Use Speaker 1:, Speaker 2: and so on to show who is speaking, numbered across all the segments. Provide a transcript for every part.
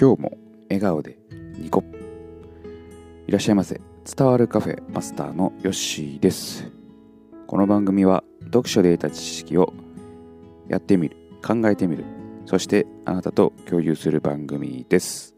Speaker 1: 今日も笑顔でニコ。いらっしゃいませ。伝わるカフェマスターのヨッシーです。この番組は読書で得た知識をやってみる考えてみる。そしてあなたと共有する番組です。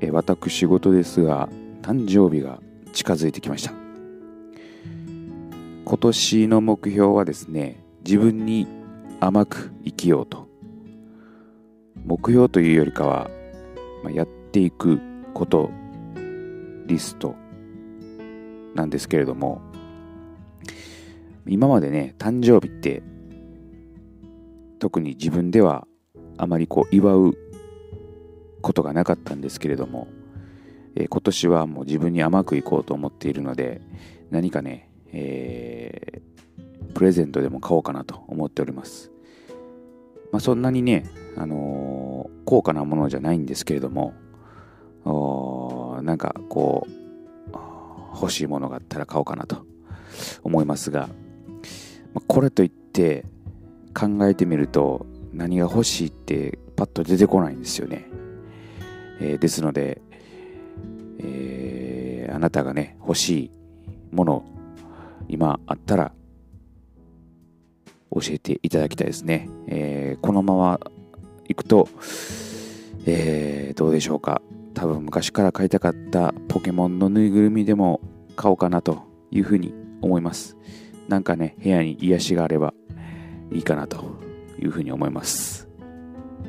Speaker 1: え私事ですが誕生日が近づいてきました。今年の目標はですね自分に甘く生きようと。目標というよりかは、まあ、やっていくことリストなんですけれども今までね誕生日って特に自分ではあまりこう祝うことがなかったんですけれども、えー、今年はもう自分に甘くいこうと思っているので何かね、えー、プレゼントでも買おうかなと思っております。まあ、そんなにね、あのー、高価なものじゃないんですけれども、なんかこう、欲しいものがあったら買おうかなと思いますが、まあ、これといって考えてみると何が欲しいってパッと出てこないんですよね。えー、ですので、えー、あなたがね、欲しいもの、今あったら教えていただきたいですね。えー、このまま行くと、えー、どうでしょうか。多分昔から買いたかったポケモンのぬいぐるみでも買おうかなというふうに思います。なんかね、部屋に癒しがあればいいかなというふうに思います。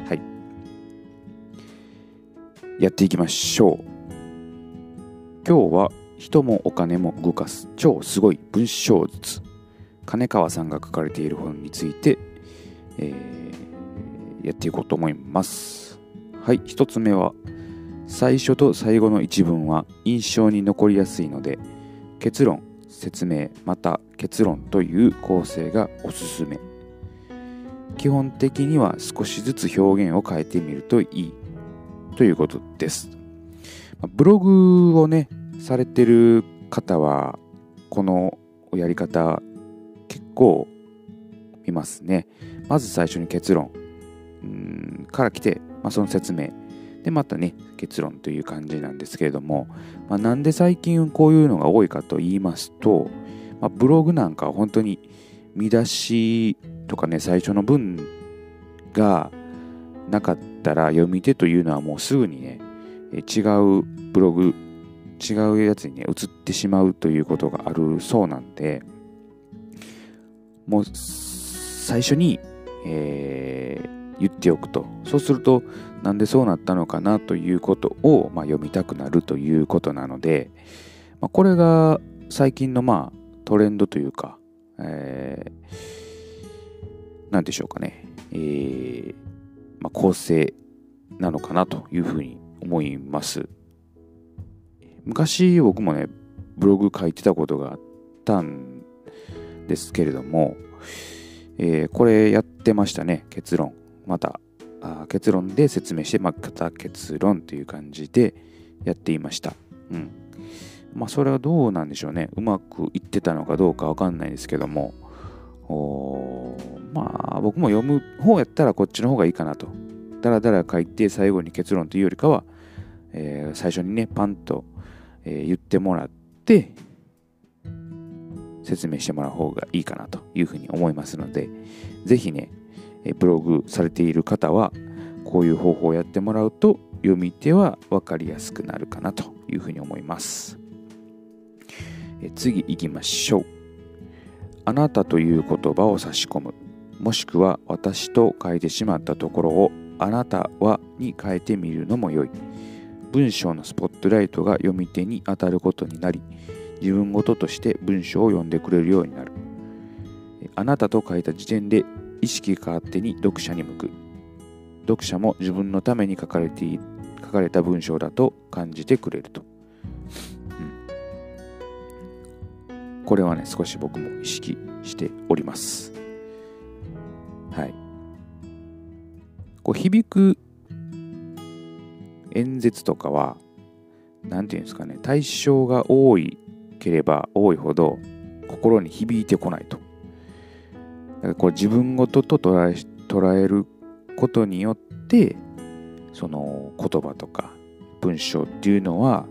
Speaker 1: はい。やっていきましょう。今日は人もお金も動かす超すごい文章術金川さんが書かれている本について、えー、やっていこうと思います。はい、1つ目は、最初と最後の一文は印象に残りやすいので、結論、説明、また結論という構成がおすすめ。基本的には少しずつ表現を変えてみるといいということです。ブログをね、されてる方は、このやり方結構見ますね。まず最初に結論うんから来て、まあ、その説明。で、またね、結論という感じなんですけれども、まあ、なんで最近こういうのが多いかと言いますと、まあ、ブログなんかは本当に見出しとかね、最初の文がなかったら読み手というのはもうすぐにね、違うブログ、違うやつにね、移ってしまうということがあるそうなんで、もう最初に、えー、言っておくとそうするとなんでそうなったのかなということを、まあ、読みたくなるということなので、まあ、これが最近のまあトレンドというか、えー、でしょうかね、えーまあ、構成なのかなというふうに思います。昔僕もね、ブログ書いてたことがあったんですけれども、えー、これやってましたね、結論。また、結論で説明して、また結論という感じでやっていました。うん。まあ、それはどうなんでしょうね。うまくいってたのかどうかわかんないですけども、まあ、僕も読む方やったらこっちの方がいいかなと。だらだら書いて最後に結論というよりかは、えー、最初にね、パンと、えー、言ってもらって、説明してもらう方がいいかなというふうに思いますので、ぜひね、ブログされている方は、こういう方法をやってもらうと、読み手は分かりやすくなるかなというふうに思います。次行きましょう。あなたという言葉を差し込む。もしくは私と書いてしまったところをあなたはに変えてみるのも良い。文章のスポットライトが読み手に当たることになり、自分ごととして文章を読んでくれるようになる。あなたと書いた時点で意識が勝手に読者に向く。読者も自分のために書かれて書かれた文章だと感じてくれると。うん、これはね、少し僕も意識しております。はい。こう響く演説とかは、なんていうんですかね、対象が多いければ多いほど心に響いてこないと。だからこう自分ごとと捉え捉えることによってその言葉とか文章っていうのは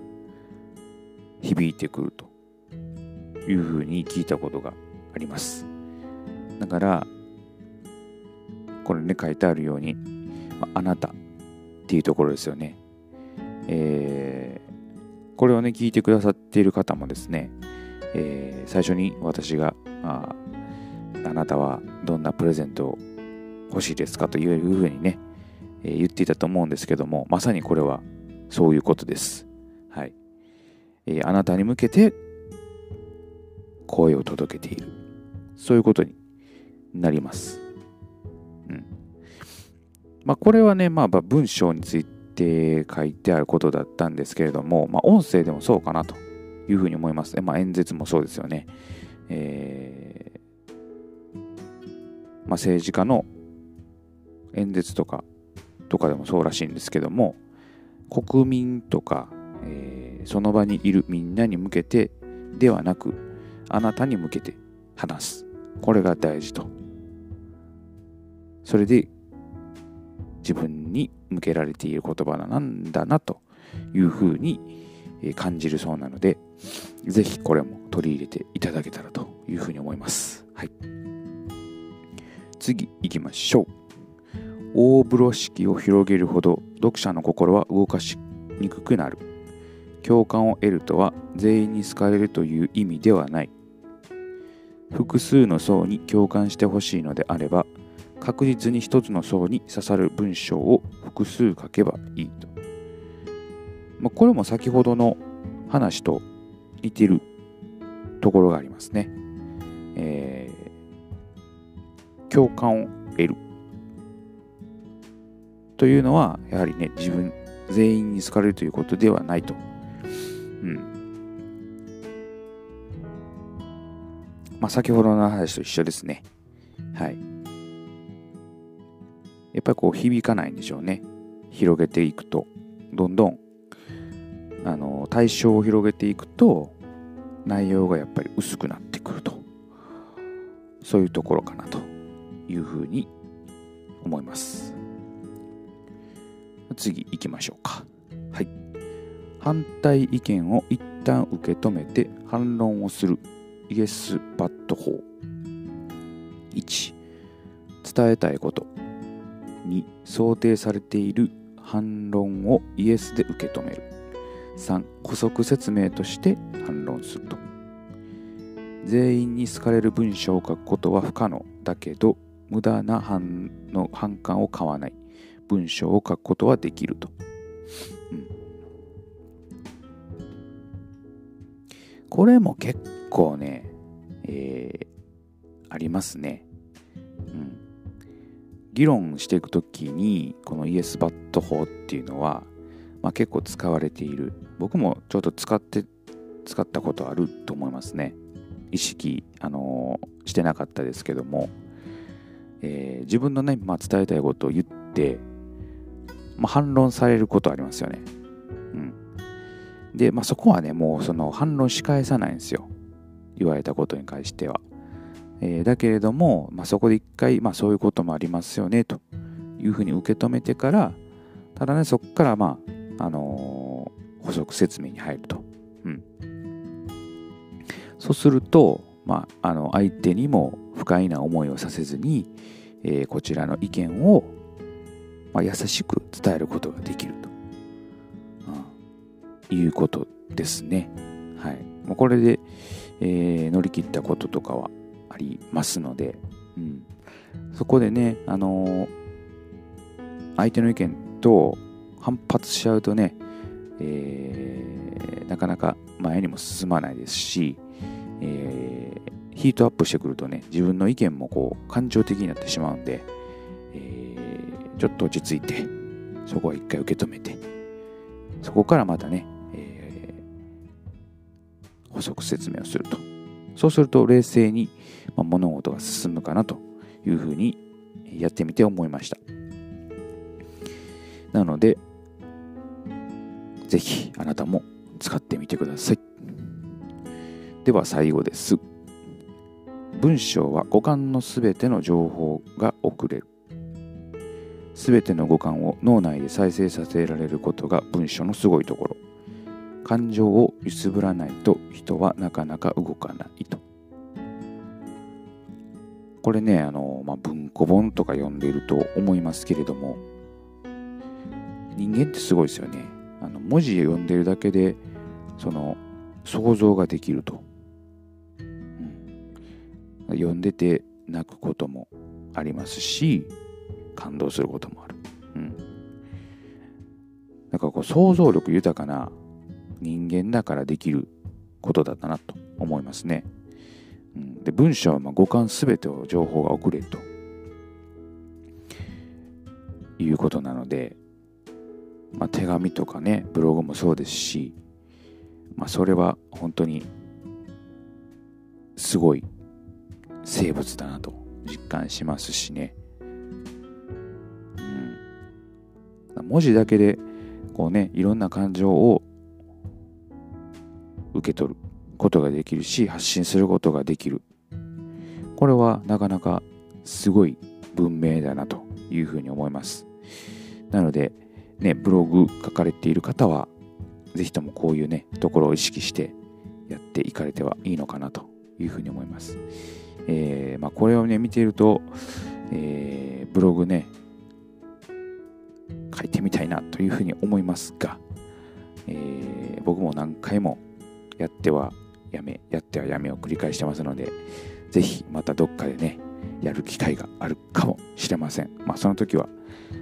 Speaker 1: 響いてくるというふうに聞いたことがあります。だからこれね書いてあるようにあなたっていうところですよね。えー、これをね聞いてくださっている方もですね、えー、最初に私がああなたはどんなプレゼントを欲しいですかというふうにね、えー、言っていたと思うんですけどもまさにこれはそういうことです。はい。えー、あなたに向けて声を届けている。そういうことになります。うん。まあ、これはね、まあ、文章について書いてあることだったんですけれども、まあ、音声でもそうかなというふうに思います。まあ、演説もそうですよね。えー、まあ、政治家の演説とか、とかでもそうらしいんですけども、国民とか、えー、その場にいるみんなに向けてではなくあなたに向けて話す。これが大事と。それで自分に向けられている言葉なんだなというふうに感じるそうなのでぜひこれも取り入れていただけたらというふうに思います。はい、次行きましょう。大風呂敷を広げるほど読者の心は動かしにくくなる。共感を得るとは全員に好かれるという意味ではない。複数の層に共感してほしいのであれば確実に一つの層に刺さる文章を複数書けばいいと、まあ、これも先ほどの話と似てるところがありますね、え、共感を得るというのは、やはりね、自分全員に好かれるということではないと。うん。まあ、先ほどの話と一緒ですね。はい。やっぱりこう響かないんでしょうね。広げていくと。どんどん、あの、対象を広げていくと、内容がやっぱり薄くなってくると。そういうところかなというふうに思います。次行きましょうか。はい。反対意見を一旦受け止めて反論をするイエス・バット法。1、伝えたいこと。2、想定されている反論をイエスで受け止める。3、補足説明として反論すると。全員に好かれる文章を書くことは不可能だけど、無駄な反の反感を買わない。文章を書くことはできると。うん、これも結構ね、えー、ありますね。うん、議論していくときに、このイエスバット法っていうのは、まあ、結構使われている。僕もちょっと使って、使ったことあると思いますね。意識、あのー、してなかったですけども、えー、自分のね、まあ、伝えたいことを言って、まあ、反論されることありますよね。うん。で、まあ、そこはね、もうその反論し返さないんですよ。言われたことに関しては。えー、だけれども、まあ、そこで一回、まあ、そういうこともありますよね、というふうに受け止めてから、ただね、そこから、まあ、あのー、補足説明に入ると。うん。そうすると、まあ、あの相手にも不快な思いをさせずに、えー、こちらの意見をまあ、優しく伝えることができると、うん、いうことですね。はい。まあ、これで、えー、乗り切ったこととかはありますので、うん、そこでね、あのー、相手の意見と反発しちゃうとね、えー、なかなか前にも進まないですし、えー、ヒートアップしてくるとね、自分の意見もこう感情的になってしまうんで、えちょっと落ち着いて、そこは一回受け止めて、そこからまたね、えー、補足説明をすると。そうすると冷静に、まあ、物事が進むかなというふうにやってみて思いました。なので、ぜひあなたも使ってみてください。では最後です。文章は五感のすべての情報が送れる。全ての五感を脳内で再生させられることが文章のすごいところ感情を揺すぶらないと人はなかなか動かないとこれねあの、まあ、文庫本とか読んでいると思いますけれども人間ってすごいですよねあの文字読んでるだけでその想像ができると、読んでて泣くこともありますし感動することもある、うん、なんかこう想像力豊かな人間だからできることだったなと思いますね、うん、で文章はま五感すべてを情報が送れということなので、まあ、手紙とかねブログもそうですしまあ、それは本当にすごい生物だなと実感しますしね、うん、文字だけでこうねいろんな感情を受け取ることができるし発信することができる。これはなかなかすごい文明だなというふうに思います。なのでねブログ書かれている方はぜひともこういうね、ところを意識してやっていかれてはいいのかなというふうに思います。えー、まあ、これをね、見ていると、えー、ブログね、書いてみたいなというふうに思いますが、えー、僕も何回もやってはやめ、やってはやめを繰り返してますので、ぜひまたどっかでね、やる機会があるかもしれません。まあ、その時は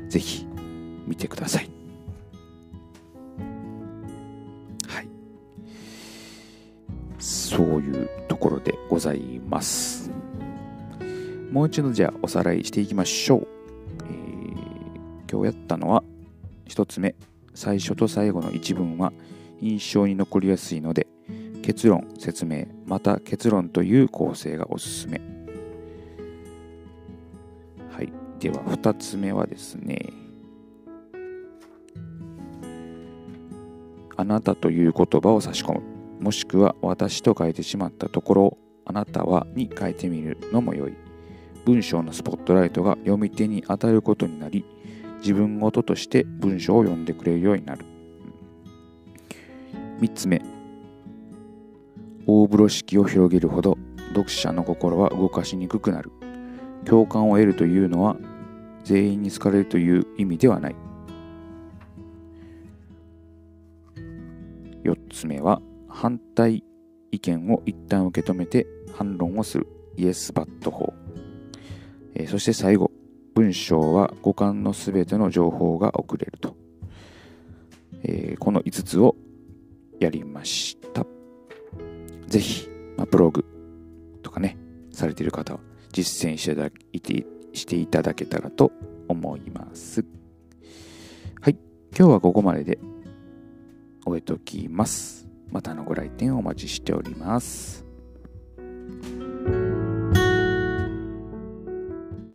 Speaker 1: ぜひ見てくださいはい。そういうところでございます。もう一度じゃあおさらいしていきましょう。えー、今日やったのは1つ目、最初と最後の一文は印象に残りやすいので結論、説明、また結論という構成がおすすめ。はい。では2つ目はですね、あなたという言葉を差し込む。もしくは私と書いてしまったところをあなたはに書いてみるのも良い。文章のスポットライトが読み手に当たることになり、自分ごととして文章を読んでくれるようになる。3つ目、大風呂敷を広げるほど読者の心は動かしにくくなる。共感を得るというのは全員に好かれるという意味ではない。4つ目は反対意見を一旦受け止めて反論をするイエスバット法、え、そして最後文章は五感のすべての情報が送れると、え、この5つをやりました。ぜひ、まあ、ブログとかねされている方は実践していただいてしていただけたらと思います。はい。今日はここまでで終えておきます。またのご来店お待ちしております。